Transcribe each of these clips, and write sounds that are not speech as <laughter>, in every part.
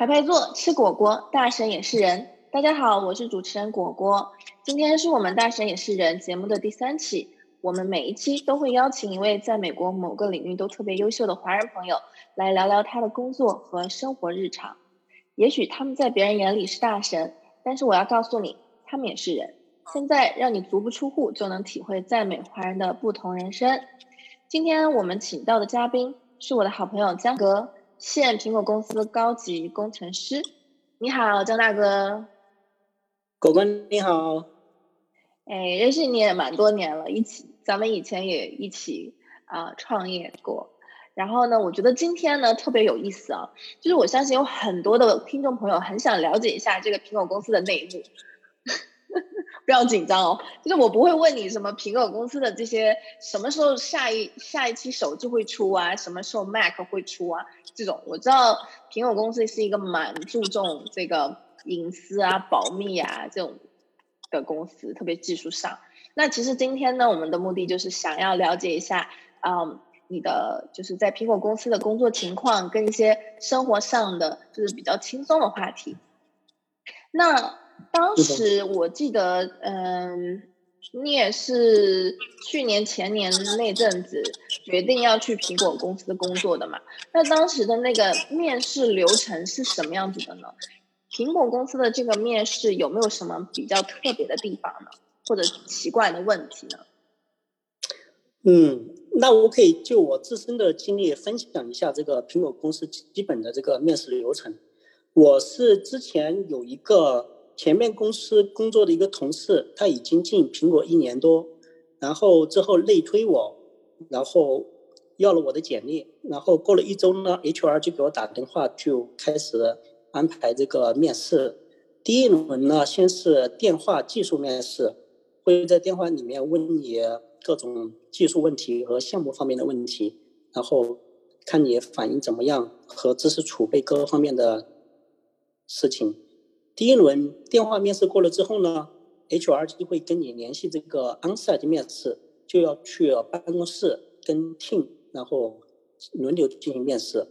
排排坐，吃果果，大神也是人。大家好，我是主持人果果。今天是我们大神也是人节目的第三期。我们每一期都会邀请一位在美国某个领域都特别优秀的华人朋友来聊聊他的工作和生活日常。也许他们在别人眼里是大神，但是我要告诉你，他们也是人。现在让你足不出户就能体会在美华人的不同人生。今天我们请到的嘉宾是我的好朋友江格。现苹果公司高级工程师，你好，张大哥。果果你好。哎，认识你也蛮多年了，一起，咱们以前也一起啊创业过。然后呢，我觉得今天呢特别有意思啊，就是我相信有很多的听众朋友很想了解一下这个苹果公司的内幕。<laughs> 不要紧张哦，就是我不会问你什么苹果公司的这些什么时候下一下一期手机会出啊，什么时候 Mac 会出啊这种。我知道苹果公司是一个蛮注重这个隐私啊、保密啊这种的公司，特别技术上。那其实今天呢，我们的目的就是想要了解一下，嗯，你的就是在苹果公司的工作情况，跟一些生活上的就是比较轻松的话题。那。当时我记得，嗯，你也是去年前年那阵子决定要去苹果公司工作的嘛？那当时的那个面试流程是什么样子的呢？苹果公司的这个面试有没有什么比较特别的地方呢？或者奇怪的问题呢？嗯，那我可以就我自身的经历分享一下这个苹果公司基本的这个面试流程。我是之前有一个。前面公司工作的一个同事，他已经进苹果一年多，然后之后内推我，然后要了我的简历，然后过了一周呢，HR 就给我打电话，就开始安排这个面试。第一轮呢，先是电话技术面试，会在电话里面问你各种技术问题和项目方面的问题，然后看你反应怎么样和知识储备各个方面的事情。第一轮电话面试过了之后呢，HR 就会跟你联系这个 onsite 面试，就要去办公室跟 team，然后轮流进行面试。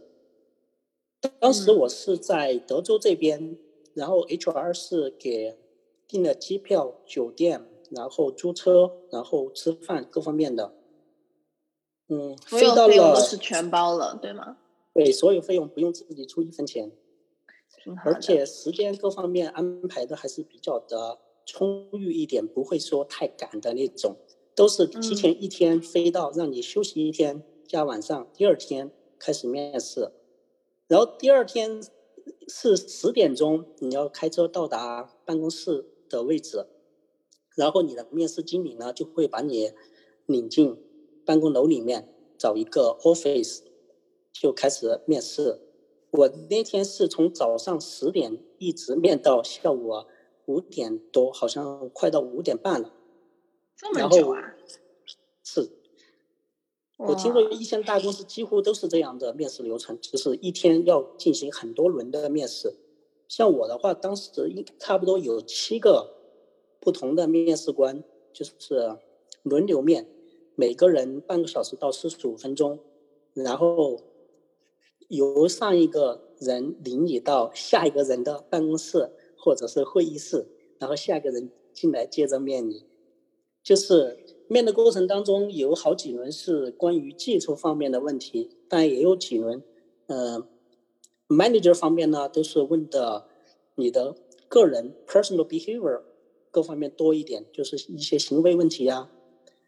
当时我是在德州这边，然后 HR 是给订了机票、酒店，然后租车，然后吃饭各方面的。嗯，所有费用都是全包了，对吗？对，所有费用不用自己出一分钱。而且时间各方面安排的还是比较的充裕一点，不会说太赶的那种，都是提前一天飞到，让你休息一天，加晚上，第二天开始面试，然后第二天是十点钟，你要开车到达办公室的位置，然后你的面试经理呢就会把你领进办公楼里面，找一个 office，就开始面试。我那天是从早上十点一直面到下午五点多，好像快到五点半了。这么久啊？是。我听说一线大公司几乎都是这样的面试流程，就是一天要进行很多轮的面试。像我的话，当时一差不多有七个不同的面试官，就是轮流面，每个人半个小时到四十五分钟，然后。由上一个人领你到下一个人的办公室或者是会议室，然后下一个人进来接着面你。就是面的过程当中有好几轮是关于技术方面的问题，但也有几轮，呃，manager 方面呢都是问的你的个人 personal behavior 各方面多一点，就是一些行为问题呀。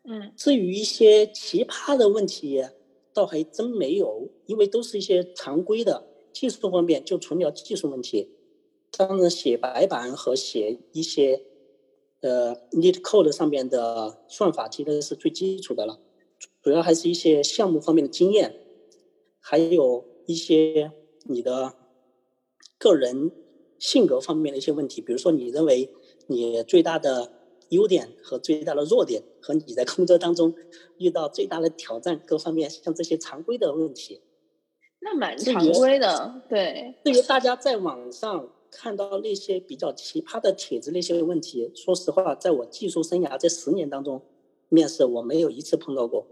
嗯。至于一些奇葩的问题。倒还真没有，因为都是一些常规的技术方面，就纯聊技术问题。当然，写白板和写一些呃 need code 上面的算法，其实是最基础的了。主要还是一些项目方面的经验，还有一些你的个人性格方面的一些问题。比如说，你认为你最大的优点和最大的弱点，和你在工作当中遇到最大的挑战，各方面像这些常规的问题，那蛮常规的。对，对于大家在网上看到那些比较奇葩的帖子，那些问题，说实话，在我技术生涯这十年当中，面试我没有一次碰到过。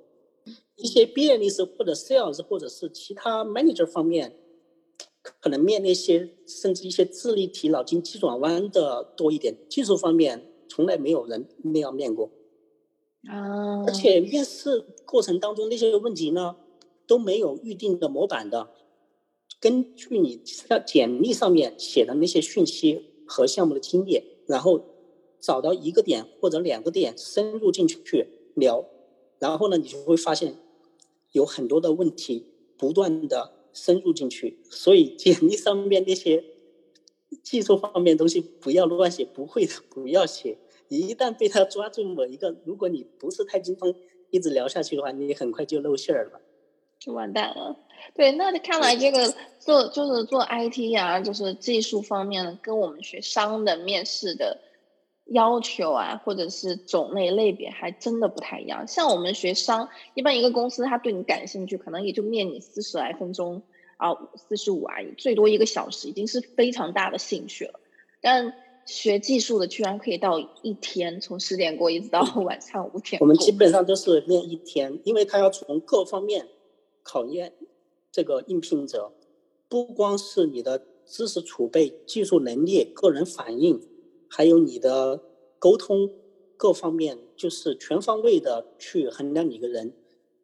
一些 business 或者 sales 或者是其他 manager 方面，可能面那些甚至一些智力题、脑筋急转弯的多一点。技术方面从来没有人那样面过。啊，而且面试过程当中那些问题呢，都没有预定的模板的，根据你在简历上面写的那些讯息和项目的经验，然后找到一个点或者两个点深入进去聊，然后呢，你就会发现有很多的问题不断的深入进去，所以简历上面那些技术方面东西不要乱写，不会的不要写。你一旦被他抓住某一个，如果你不是太精通，一直聊下去的话，你很快就露馅儿了，就完蛋了。对，那看来这个做就是做 IT 啊，就是技术方面的，跟我们学商的面试的要求啊，或者是种类类别，还真的不太一样。像我们学商，一般一个公司他对你感兴趣，可能也就面你四十来分钟啊，四十五而已，最多一个小时，已经是非常大的兴趣了。但学技术的居然可以到一天，从十点过一直到晚上五点。我们基本上都是练一天，因为他要从各方面考验这个应聘者，不光是你的知识储备、技术能力、个人反应，还有你的沟通各方面，就是全方位的去衡量你个人。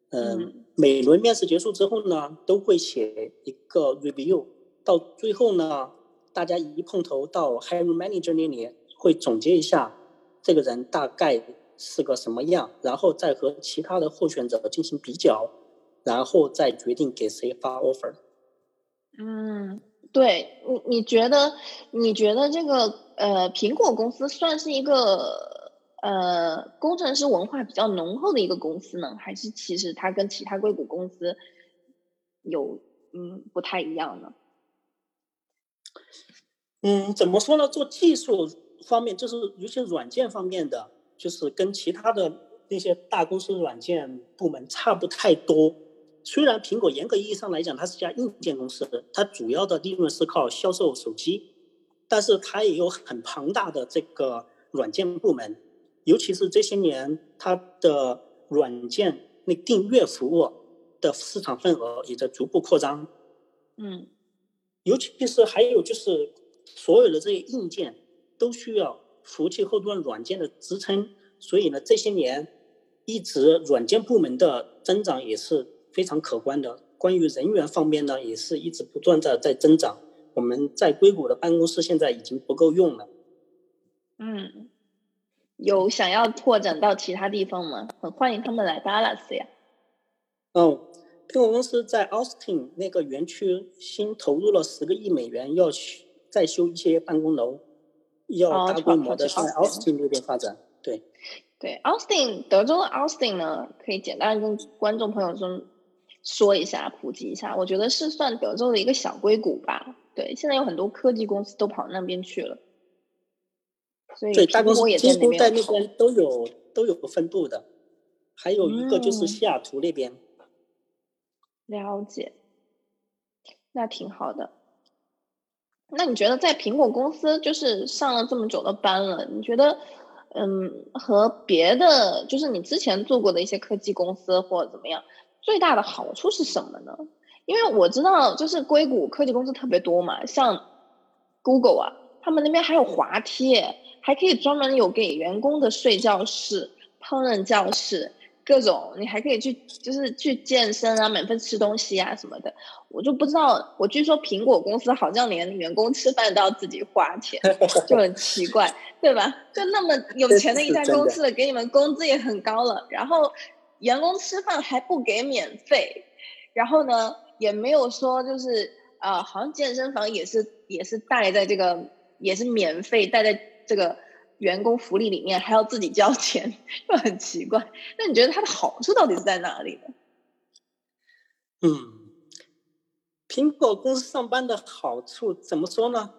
嗯，每轮面试结束之后呢，都会写一个 review，到最后呢。大家一碰头到 hiring manager 那里，会总结一下这个人大概是个什么样，然后再和其他的候选者进行比较，然后再决定给谁发 offer。嗯，对你，你觉得你觉得这个呃，苹果公司算是一个呃工程师文化比较浓厚的一个公司呢，还是其实它跟其他硅谷公司有嗯不太一样呢？嗯，怎么说呢？做技术方面，就是尤其软件方面的，就是跟其他的那些大公司软件部门差不太多。虽然苹果严格意义上来讲，它是家硬件公司，它主要的利润是靠销售手机，但是它也有很庞大的这个软件部门，尤其是这些年，它的软件那订阅服务的市场份额也在逐步扩张。嗯。尤其是还有就是，所有的这些硬件都需要服务器后端软件的支撑，所以呢，这些年一直软件部门的增长也是非常可观的。关于人员方面呢，也是一直不断的在增长。我们在硅谷的办公室现在已经不够用了。嗯，有想要拓展到其他地方吗？很欢迎他们来 Dallas 呀。哦。苹果公司在 Austin 那个园区新投入了十个亿美元，要再修一些办公楼，要大规模的在 Austin 那边发展。对，对，Austin 德州的 Austin 呢，可以简单跟观众朋友说说一下，普及一下。我觉得是算德州的一个小硅谷吧。对，现在有很多科技公司都跑那边去了，所以大公司几乎在那边都有都有分布的。还有一个就是西雅图那边。了解，那挺好的。那你觉得在苹果公司就是上了这么久的班了，你觉得，嗯，和别的就是你之前做过的一些科技公司或者怎么样，最大的好处是什么呢？因为我知道就是硅谷科技公司特别多嘛，像 Google 啊，他们那边还有滑梯，还可以专门有给员工的睡觉室、烹饪教室。各种，你还可以去，就是去健身啊，免费吃东西啊什么的。我就不知道，我据说苹果公司好像连员工吃饭都要自己花钱，<laughs> 就很奇怪，对吧？就那么有钱的一家公司，给你们工资也很高了，然后员工吃饭还不给免费，然后呢，也没有说就是啊，好像健身房也是也是带在这个，也是免费带在这个。员工福利里面还要自己交钱，就很奇怪。那你觉得它的好处到底是在哪里呢？嗯，苹果公司上班的好处怎么说呢？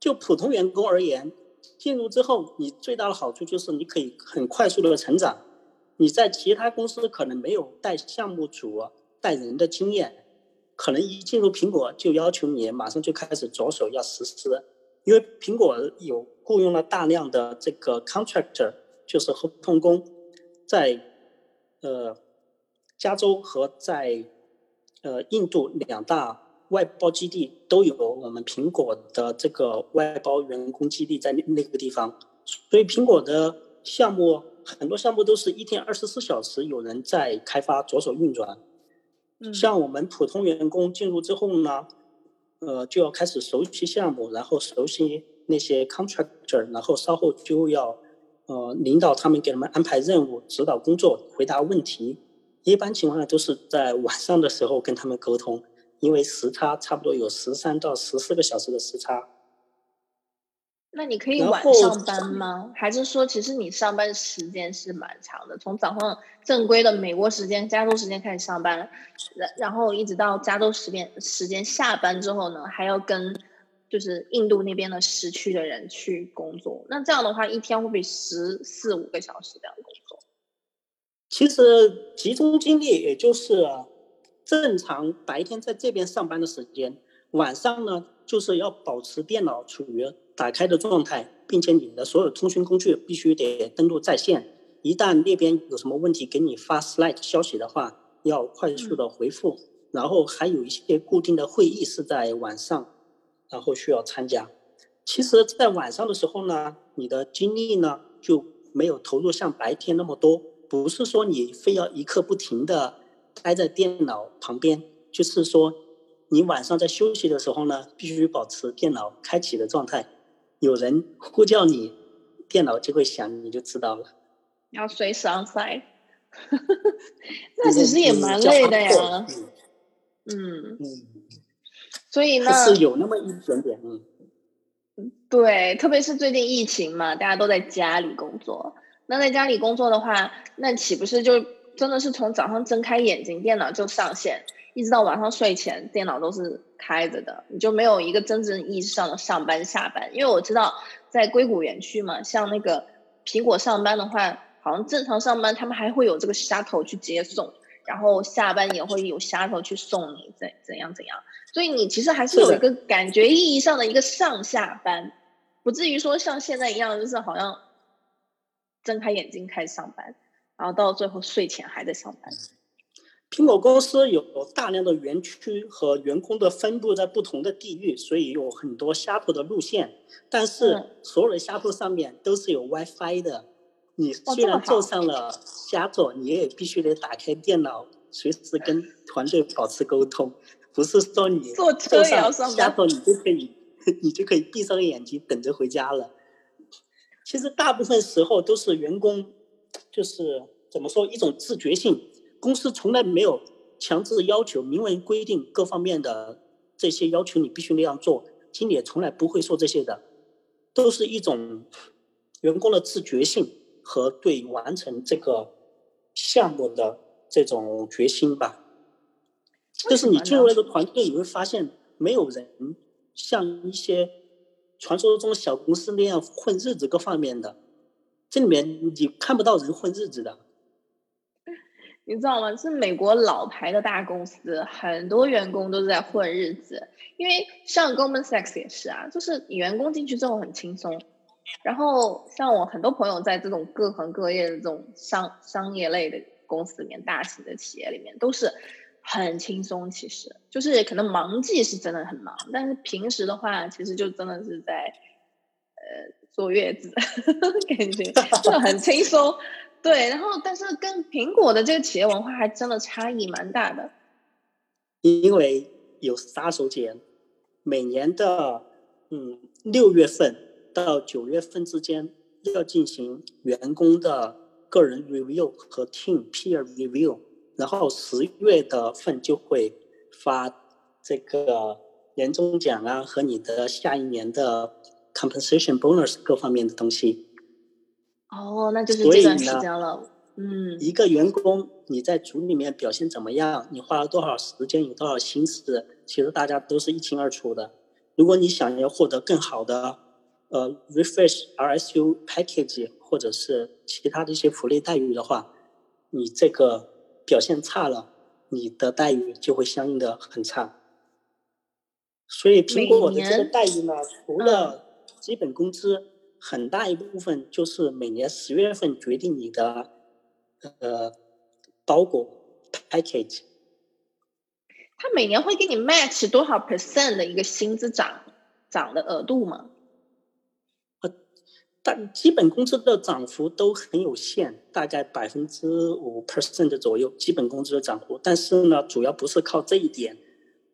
就普通员工而言，进入之后，你最大的好处就是你可以很快速的成长。你在其他公司可能没有带项目组、带人的经验，可能一进入苹果就要求你马上就开始着手要实施。因为苹果有雇佣了大量的这个 contractor，就是合同工，在呃加州和在呃印度两大外包基地都有我们苹果的这个外包员工基地在那那个地方，所以苹果的项目很多项目都是一天二十四小时有人在开发着手运转。像我们普通员工进入之后呢，呃，就要开始熟悉项目，然后熟悉那些 contractor，然后稍后就要呃领导他们给他们安排任务、指导工作、回答问题。一般情况下都是在晚上的时候跟他们沟通。因为时差差不多有十三到十四个小时的时差，那你可以晚上班吗？还是说其实你上班时间是蛮长的？从早上正规的美国时间、加州时间开始上班，然然后一直到加州时间时间下班之后呢，还要跟就是印度那边的时区的人去工作。那这样的话，一天会不会十四五个小时这样工作？其实集中精力也就是。正常白天在这边上班的时间，晚上呢就是要保持电脑处于打开的状态，并且你的所有通讯工具必须得登录在线。一旦那边有什么问题给你发 Slack 消息的话，要快速的回复。然后还有一些固定的会议是在晚上，然后需要参加。其实，在晚上的时候呢，你的精力呢就没有投入像白天那么多。不是说你非要一刻不停的。待在电脑旁边，就是说，你晚上在休息的时候呢，必须保持电脑开启的状态。有人呼叫你，电脑就会响，你就知道了。要随时 on site，<laughs> 那其实也蛮累的呀。嗯嗯，所以呢，是有那么一点点嗯。对，特别是最近疫情嘛，大家都在家里工作。那在家里工作的话，那岂不是就？真的是从早上睁开眼睛，电脑就上线，一直到晚上睡前，电脑都是开着的，你就没有一个真正意义上的上班下班。因为我知道在硅谷园区嘛，像那个苹果上班的话，好像正常上班他们还会有这个 shuttle 去接送，然后下班也会有 shuttle 去送你，怎怎样怎样。所以你其实还是有一个感觉意义上的一个上下班，不至于说像现在一样，就是好像睁开眼睛开始上班。然后到最后睡前还在上班。苹果公司有大量的园区和员工的分布在不同的地域，所以有很多虾铺的路线。但是所有的虾铺上面都是有 WiFi 的。你虽然坐上了虾座，你也必须得打开电脑，随时跟团队保持沟通。不是说你坐车上虾座，你就可以 <laughs> 你就可以闭上眼睛等着回家了。其实大部分时候都是员工。就是怎么说一种自觉性，公司从来没有强制要求、明文规定各方面的这些要求，你必须那样做。经理也从来不会说这些的，都是一种员工的自觉性和对完成这个项目的这种决心吧。就是你进入那个团队，你会发现没有人像一些传说中小公司那样混日子各方面的。这里面你看不到人混日子的，<laughs> 你知道吗？是美国老牌的大公司，很多员工都是在混日子。因为像 Goldman Sachs 也是啊，就是员工进去之后很轻松。然后像我很多朋友在这种各行各业的这种商商业类的公司里面，大型的企业里面都是很轻松。其实就是可能忙季是真的很忙，但是平时的话，其实就真的是在呃。坐月子，<laughs> 感觉就很轻松，对。然后，但是跟苹果的这个企业文化还真的差异蛮大的。因为有杀手锏，每年的嗯六月份到九月份之间要进行员工的个人 review 和 team peer review，然后十月的份就会发这个年终奖啊和你的下一年的。Compensation bonus 各方面的东西，哦，那就是这段时间了。嗯，一个员工你在组里面表现怎么样？你花了多少时间？有多少心思？其实大家都是一清二楚的。如果你想要获得更好的呃 refresh RSU package 或者是其他的一些福利待遇的话，你这个表现差了，你的待遇就会相应的很差。所以苹果我的这个待遇呢，除了基本工资很大一部分就是每年十月份决定你的呃包裹 package。他每年会给你 match 多少 percent 的一个薪资涨涨的额度吗？呃，但基本工资的涨幅都很有限，大概百分之五 percent 的左右，基本工资的涨幅。但是呢，主要不是靠这一点，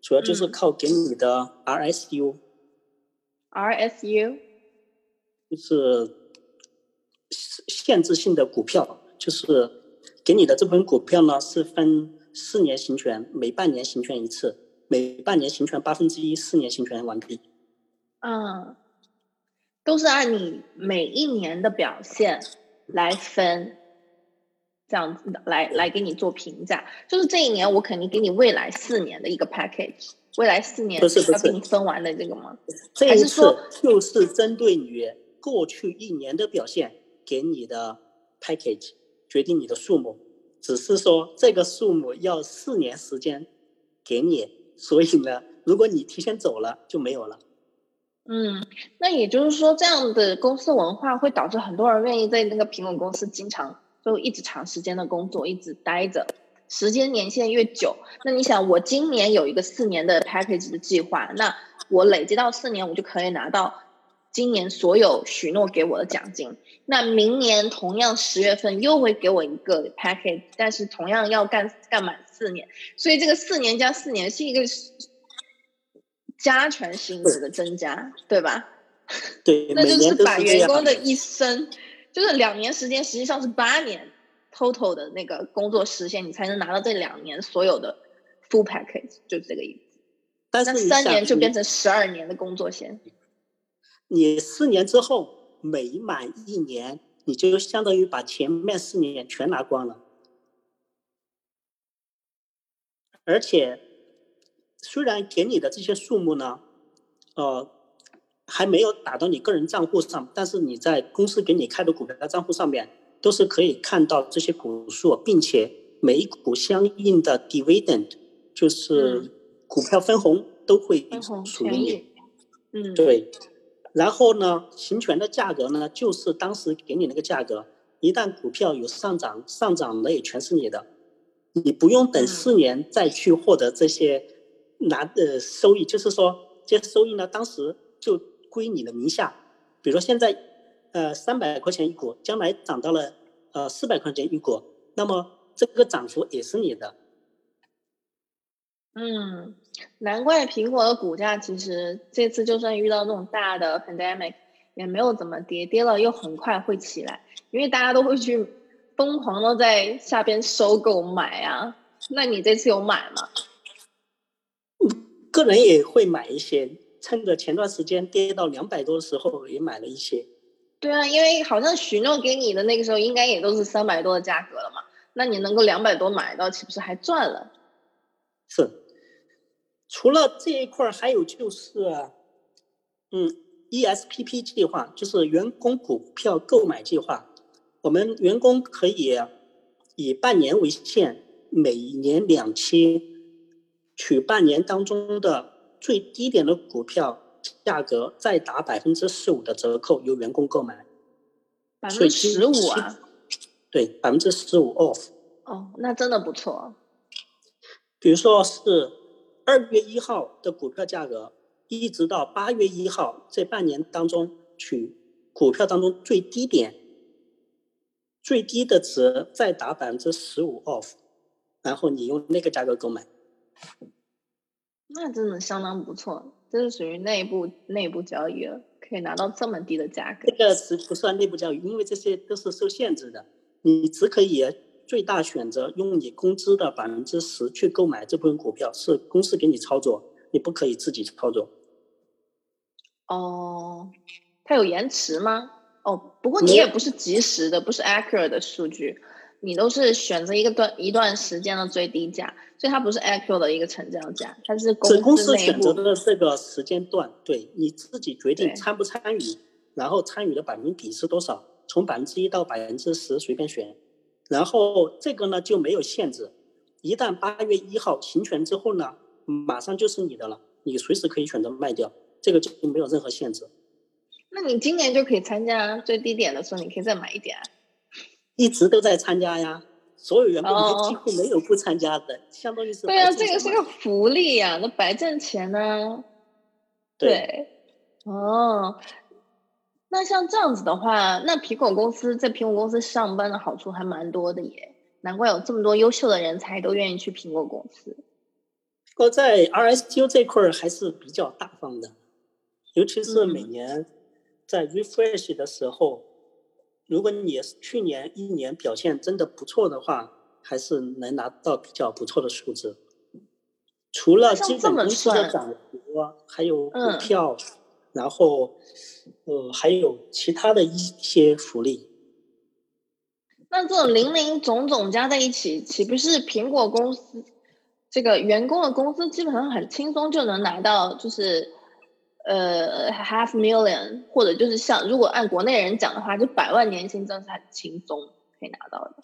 主要就是靠给你的 RSU。RSU 就是限制性的股票，就是给你的这份股票呢是分四年行权，每半年行权一次，每半年行权八分之一，四年行权完毕。嗯，都是按你每一年的表现来分，这样子的来来给你做评价。就是这一年我肯定给你未来四年的一个 package。未来四年要给你分完的这个吗？这一次就是针对你过去一年的表现给你的 package 决定你的数目，只是说这个数目要四年时间给你，所以呢，如果你提前走了就没有了。嗯，那也就是说，这样的公司文化会导致很多人愿意在那个苹果公司经常就一直长时间的工作，一直待着。时间年限越久，那你想，我今年有一个四年的 package 的计划，那我累积到四年，我就可以拿到今年所有许诺给我的奖金。那明年同样十月份又会给我一个 package，但是同样要干干满四年，所以这个四年加四年是一个加权性质的增加，对吧？对，<laughs> 那就是把员工的一生，就是两年时间，实际上是八年。Total 的那个工作时限，你才能拿到这两年所有的 full package，就是这个意思。但是三年就变成十二年的工作线。你四年之后每满一年，你就相当于把前面四年全拿光了。而且，虽然给你的这些数目呢，呃，还没有打到你个人账户上，但是你在公司给你开的股票账户上面。都是可以看到这些股数，并且每股相应的 dividend，就是股票分红都会属于你。嗯，对。然后呢，行权的价格呢，就是当时给你那个价格。一旦股票有上涨，上涨的也全是你的，你不用等四年再去获得这些拿的收益。就是说，这些收益呢，当时就归你的名下。比如说现在。呃，三百块钱一股，将来涨到了呃四百块钱一股，那么这个涨幅也是你的。嗯，难怪苹果的股价其实这次就算遇到这种大的 pandemic，也没有怎么跌，跌了又很快会起来，因为大家都会去疯狂的在下边收购买啊。那你这次有买吗？个人也会买一些，趁着前段时间跌到两百多的时候也买了一些。对啊，因为好像许诺给你的那个时候，应该也都是三百多的价格了嘛。那你能够两百多买到，岂不是还赚了？是。除了这一块还有就是，嗯，ESPP 计划，就是员工股票购买计划。我们员工可以以半年为限，每年两期，取半年当中的最低点的股票。价格再打百分之十五的折扣，由员工购买。百分之十五啊？对，百分之十五 off。哦，那真的不错。比如说是二月一号的股票价格，一直到八月一号这半年当中取股票当中最低点，最低的值再打百分之十五 off，然后你用那个价格购买。那真的相当不错。这是属于内部内部交易了，可以拿到这么低的价格。这个是不算内部交易，因为这些都是受限制的。你只可以最大选择用你工资的百分之十去购买这部分股票，是公司给你操作，你不可以自己操作。哦，它有延迟吗？哦，不过你也不是及时的，不是 accurate 的数据。你都是选择一个段一段时间的最低价，所以它不是 actual 的一个成交价，它是公司选择的这个时间段，对你自己决定参不参与，然后参与的百分比是多少，从百分之一到百分之十随便选，然后这个呢就没有限制，一旦八月一号行权之后呢，马上就是你的了，你随时可以选择卖掉，这个就没有任何限制。那你今年就可以参加最低点的时候，你可以再买一点。一直都在参加呀，所有员工几乎没有不参加的，相当于是对啊，这个是个福利呀，那白挣钱呢。对，哦，那像这样子的话，那苹果公司在苹果公司上班的好处还蛮多的耶，难怪有这么多优秀的人才都愿意去苹果公司。我在 RSU 这块儿还是比较大方的，尤其是每年在 refresh 的时候，如果你去年一年表现真的不错的话，还是能拿到比较不错的数字。除了基本公司的涨幅，还有股票，然后呃还有其他的一些福利。那这种零零总总加在一起，岂不是苹果公司？这个员工的工资基本上很轻松就能拿到，就是呃 half million，或者就是像如果按国内人讲的话，就百万年薪真是很轻松可以拿到的。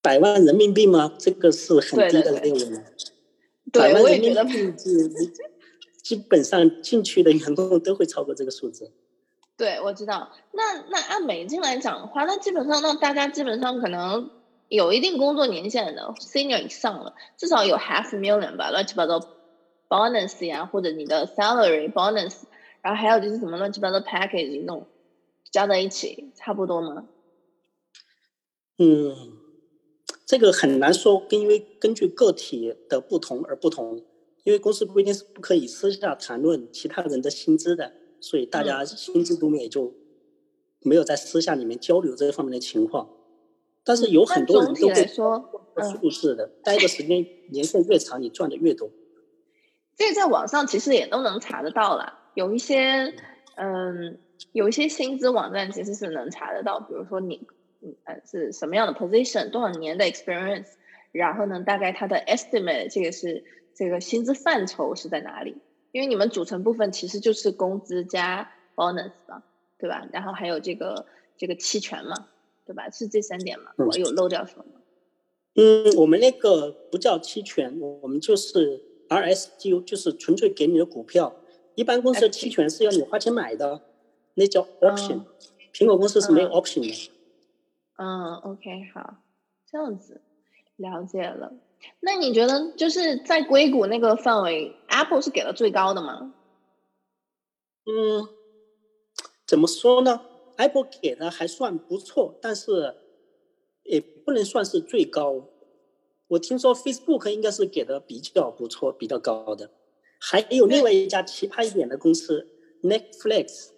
百万人民币吗？这个是很低的业务了。对，我也觉得基本上进去的员工都会超过这个数字。对，我知道。那那按美金来讲的话，那基本上那大家基本上可能。有一定工作年限的 senior 以上了，至少有 half million 吧，乱七八糟 bonus 呀，或者你的 salary bonus，然后还有就是什么乱七八糟 package 那种加在一起，差不多吗？嗯，这个很难说，因为根据个体的不同而不同，因为公司不一定是不可以私下谈论其他人的薪资的，所以大家心知肚明也就没有在私下里面交流这方面的情况。但是有很多人都会说数字的，待的时间年限越长，你赚的越多。这个在网上其实也都能查得到啦，有一些嗯，有一些薪资网站其实是能查得到，比如说你呃是什么样的 position，多少年的 experience，然后呢，大概它的 estimate 这个是这个薪资范畴是在哪里？因为你们组成部分其实就是工资加 bonus 嘛，对吧？然后还有这个这个期权嘛。对吧？是这三点嘛？我有漏掉什么吗？嗯，我们那个不叫期权，我们就是 RSU，就是纯粹给你的股票。一般公司的期权是要你花钱买的，那叫 option。苹果公司是没有 option 的。嗯，OK，好，这样子了解了。那你觉得就是在硅谷那个范围，Apple 是给了最高的吗？嗯，怎么说呢？Apple 给的还算不错，但是也不能算是最高。我听说 Facebook 应该是给的比较不错、比较高的。还有另外一家奇葩一点的公司 Netflix，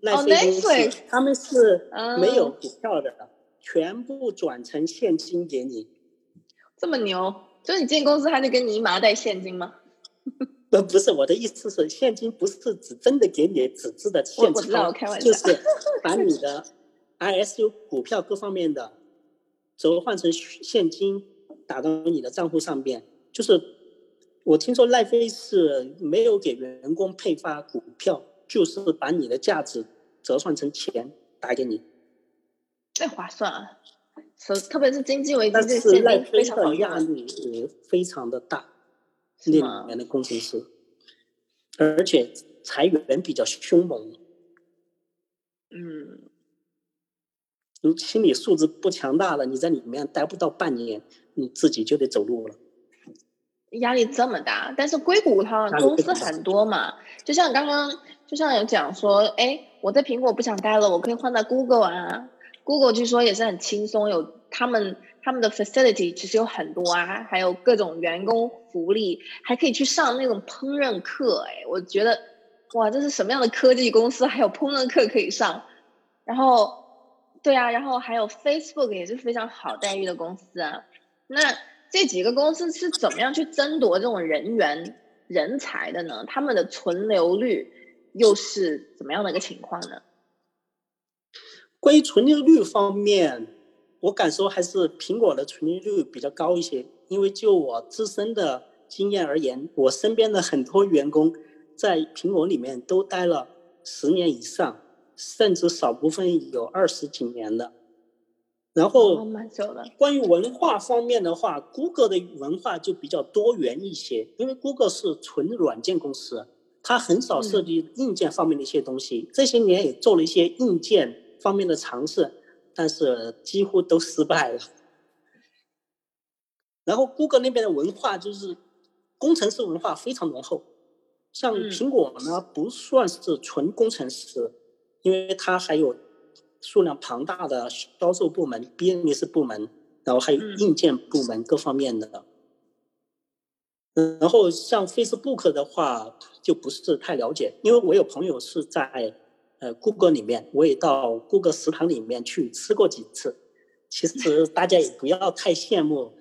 奈飞公司，他们是没有股票的，全部转成现金给你。这么牛？就是你进公司还得给你妈带现金吗？不 <laughs> 不是我的意思是，现金不是指真的给你纸质的现金，就是把你的 ISU 股票各方面的折换成现金打到你的账户上面。就是我听说奈飞是没有给员工配发股票，就是把你的价值折算成钱打给你。最划算啊！特别是经济危机，但是奈飞的压力也非常的大。那里面的工程师，而且裁员比较凶猛。嗯，如心理素质不强大了，你在里面待不到半年，你自己就得走路了。压力这么大，但是硅谷它公司很多嘛，就像刚刚，就像有讲说，哎，我在苹果不想待了，我可以换到 Google 啊，Google 据说也是很轻松，有他们。他们的 facility 其实有很多啊，还有各种员工福利，还可以去上那种烹饪课。哎，我觉得，哇，这是什么样的科技公司？还有烹饪课可以上。然后，对啊，然后还有 Facebook 也是非常好待遇的公司啊。那这几个公司是怎么样去争夺这种人员人才的呢？他们的存留率又是怎么样的一个情况呢？关于存留率方面。我感受还是苹果的存留率比较高一些，因为就我自身的经验而言，我身边的很多员工在苹果里面都待了十年以上，甚至少部分有二十几年的。然后，关于文化方面的话，Google 的文化就比较多元一些，因为 Google 是纯软件公司，它很少涉及硬件方面的一些东西。这些年也做了一些硬件方面的尝试。但是几乎都失败了。然后 Google 那边的文化就是工程师文化非常浓厚，像苹果呢不算是纯工程师，因为它还有数量庞大的销售部门、business 部门，然后还有硬件部门各方面的。然后像 Facebook 的话就不是太了解，因为我有朋友是在呃 Google 里面，我也到 Google 食堂里面去吃过几次。其实大家也不要太羡慕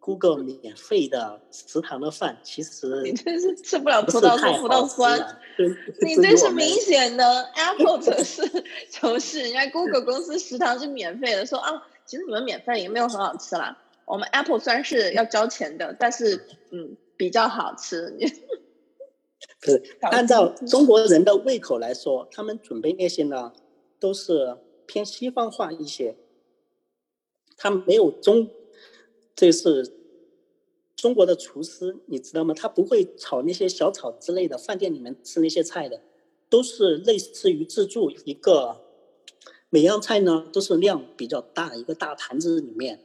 Google 免费的食堂的饭，其实你真是吃不了葡萄说葡萄酸，你这是明显的 <laughs> Apple 则是就是人家 Google 公司食堂是免费的，说啊，其实你们免费也没有很好吃啦。我们 Apple 虽然是要交钱的，但是嗯。比较好吃，不是 <laughs> 按照中国人的胃口来说，他们准备那些呢，都是偏西方化一些。他没有中，这是中国的厨师，你知道吗？他不会炒那些小炒之类的，饭店里面吃那些菜的，都是类似于自助一个，每样菜呢都是量比较大，一个大盘子里面。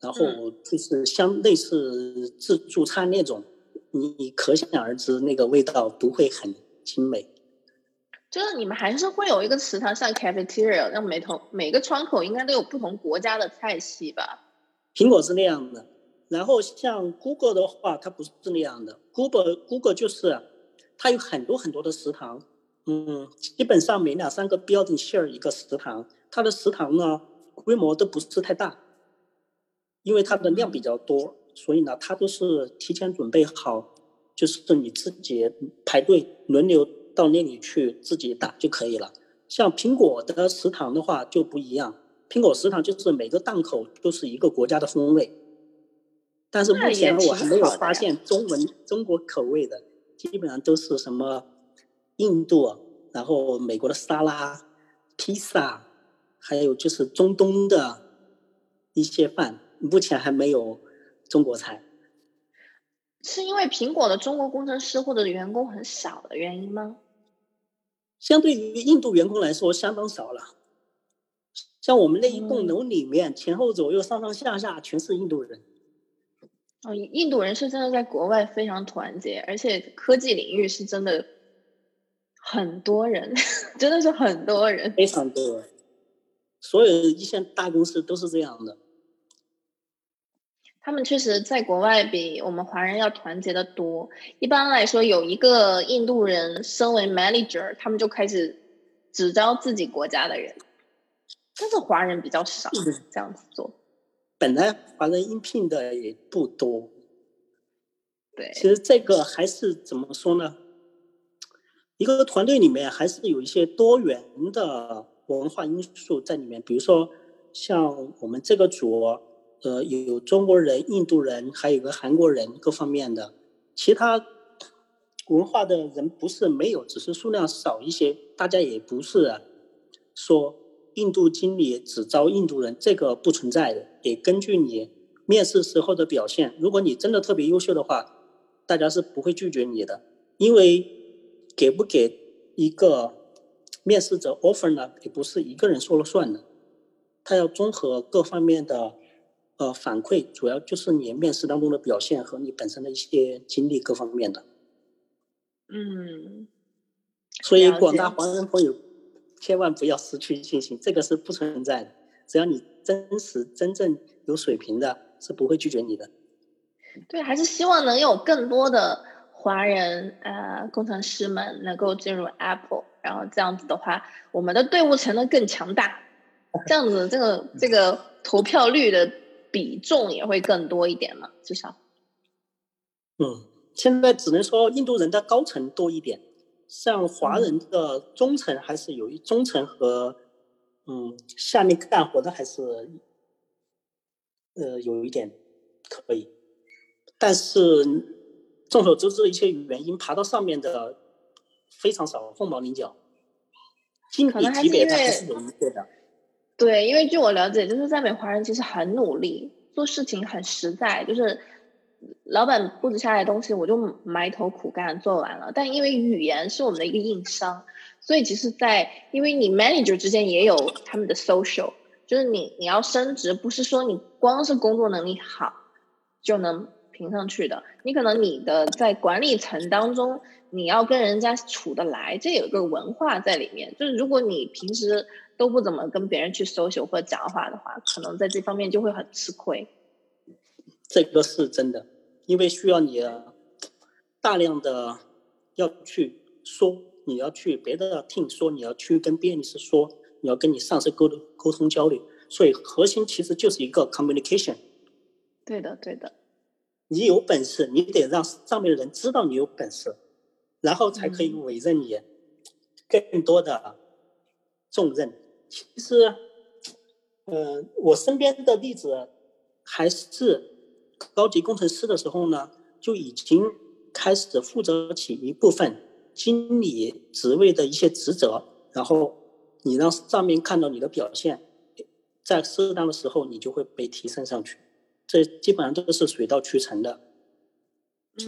然后就是相类似自助餐那种，你你可想而知那个味道不会很精美。就是你们还是会有一个食堂，像 cafeteria，那每头每个窗口应该都有不同国家的菜系吧？苹果是那样的，然后像 Google 的话，它不是那样的。Google Google 就是它有很多很多的食堂，嗯，基本上每两三个标准线儿一个食堂，它的食堂呢规模都不是太大。因为它的量比较多，所以呢，它都是提前准备好，就是你自己排队轮流到那里去自己打就可以了。像苹果的食堂的话就不一样，苹果食堂就是每个档口都是一个国家的风味，但是目前我还没有发现中文中国口味的，基本上都是什么印度，然后美国的沙拉、披萨，还有就是中东的一些饭。目前还没有中国菜，是因为苹果的中国工程师或者员工很少的原因吗？相对于印度员工来说，相当少了。像我们那一栋楼里面，前后左右、上上下下全是印度人。哦，印度人是真的在国外非常团结，而且科技领域是真的很多人，<laughs> 真的是很多人，非常多。所有一线大公司都是这样的。他们确实在国外比我们华人要团结的多。一般来说，有一个印度人身为 manager，他们就开始只招自己国家的人。但是华人比较少这样子做。本来华人应聘的也不多。对。其实这个还是怎么说呢？一个团队里面还是有一些多元的文化因素在里面。比如说，像我们这个组。呃，有中国人、印度人，还有个韩国人，各方面的，其他文化的人不是没有，只是数量少一些。大家也不是说印度经理只招印度人，这个不存在的。得根据你面试时候的表现，如果你真的特别优秀的话，大家是不会拒绝你的。因为给不给一个面试者 offer 呢，也不是一个人说了算的，他要综合各方面的。呃，反馈主要就是你面试当中的表现和你本身的一些经历各方面的。嗯，所以广大华人朋友千万不要失去信心，这个是不存在的。只要你真实、真正有水平的，是不会拒绝你的。对，还是希望能有更多的华人呃工程师们能够进入 Apple，然后这样子的话，我们的队伍才能更强大。<laughs> 这样子，这个这个投票率的。比重也会更多一点嘛，至少。嗯，现在只能说印度人的高层多一点，像华人的中层还是有一中层和嗯下面干活的还是呃有一点可以，但是众所周知的一些原因，爬到上面的非常少，凤毛麟角。经理级别的还是有一些的。对，因为据我了解，就是在美华人其实很努力，做事情很实在，就是老板布置下来的东西，我就埋头苦干做完了。但因为语言是我们的一个硬伤，所以其实，在因为你 manager 之间也有他们的 social，就是你你要升职，不是说你光是工作能力好，就能评上去的。你可能你的在管理层当中，你要跟人家处得来，这有一个文化在里面。就是如果你平时都不怎么跟别人去 social 或者讲话的话，可能在这方面就会很吃亏。这个是真的，因为需要你大量的要去说，你要去别的 team 说，你要去跟编辑师说，你要跟你上司沟通沟通交流。所以核心其实就是一个 communication。对的，对的。你有本事，你得让上面的人知道你有本事，然后才可以委任你更多的重任。其实，嗯，我身边的例子还是高级工程师的时候呢，就已经开始负责起一部分经理职位的一些职责，然后你让上面看到你的表现。在适当的时候，你就会被提升上去，这基本上都是水到渠成的。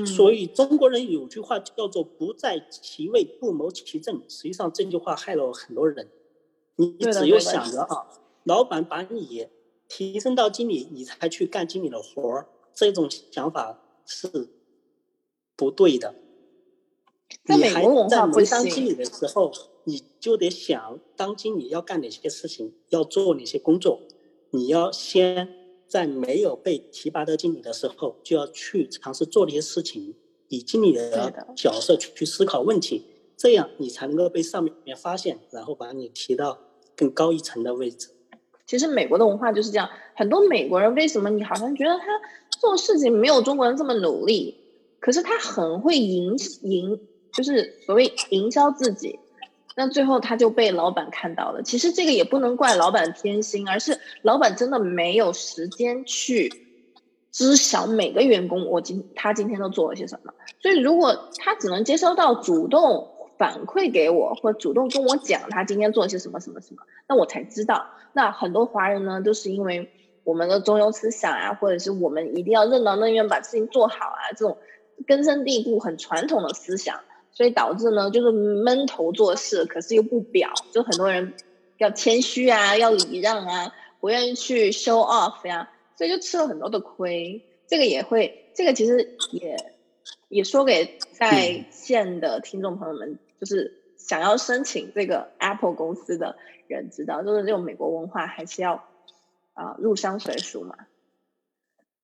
所以中国人有句话叫做“不在其位，不谋其政”。实际上这句话害了很多人。你只有想着啊，老板把你提升到经理，你才去干经理的活儿，这种想法是不对的。在美国文化不当经理的时候。你就得想当经理要干哪些事情，要做哪些工作。你要先在没有被提拔的经理的时候，就要去尝试做那些事情，以经理的角色去去思考问题，这样你才能够被上面发现，然后把你提到更高一层的位置。其实美国的文化就是这样，很多美国人为什么你好像觉得他做事情没有中国人这么努力，可是他很会营营，就是所谓营销自己。那最后他就被老板看到了。其实这个也不能怪老板偏心，而是老板真的没有时间去知晓每个员工我今他今天都做了些什么。所以如果他只能接收到主动反馈给我，或主动跟我讲他今天做了些什么什么什么，那我才知道。那很多华人呢，都是因为我们的中庸思想啊，或者是我们一定要任劳任怨把事情做好啊，这种根深蒂固很传统的思想。所以导致呢，就是闷头做事，可是又不表，就很多人要谦虚啊，要礼让啊，不愿意去 show off 呀，所以就吃了很多的亏。这个也会，这个其实也也说给在线的听众朋友们，就是想要申请这个 Apple 公司的人知道，就是这种美国文化还是要啊入乡随俗嘛，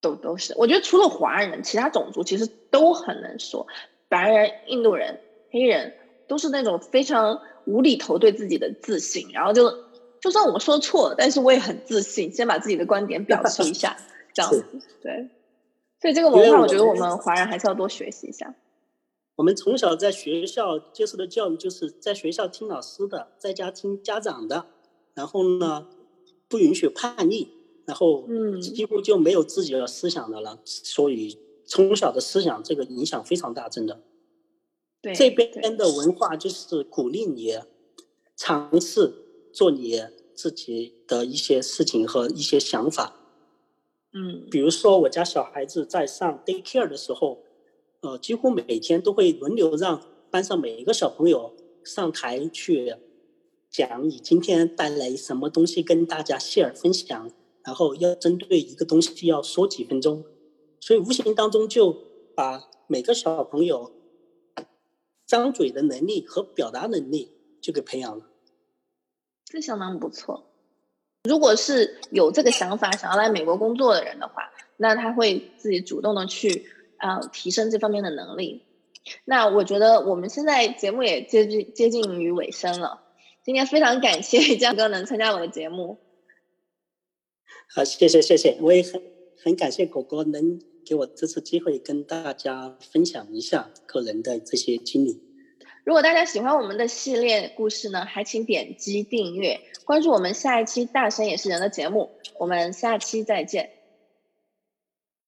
都都是。我觉得除了华人，其他种族其实都很能说。白人、印度人、黑人都是那种非常无厘头对自己的自信，然后就就算我说错了，但是我也很自信，先把自己的观点表述一下，<laughs> 这样子对。所以这个文化，我觉得我们华人还是要多学习一下。我们从小在学校接受的教育，就是在学校听老师的，在家听家长的，然后呢，不允许叛逆，然后嗯，几乎就没有自己的思想的了，所以。从小的思想，这个影响非常大，真的。对这边的文化就是鼓励你尝试做你自己的一些事情和一些想法。嗯，比如说我家小孩子在上 daycare 的时候，呃，几乎每天都会轮流让班上每一个小朋友上台去讲你今天带来什么东西跟大家 share 分享，然后要针对一个东西要说几分钟。所以无形当中就把每个小朋友张嘴的能力和表达能力就给培养了，这相当不错。如果是有这个想法想要来美国工作的人的话，那他会自己主动的去啊提升这方面的能力。那我觉得我们现在节目也接近接近于尾声了。今天非常感谢江哥能参加我的节目。好，谢谢谢谢，我也很很感谢果果能。给我这次机会跟大家分享一下个人的这些经历。如果大家喜欢我们的系列故事呢，还请点击订阅，关注我们下一期《大神也是人》的节目。我们下期再见。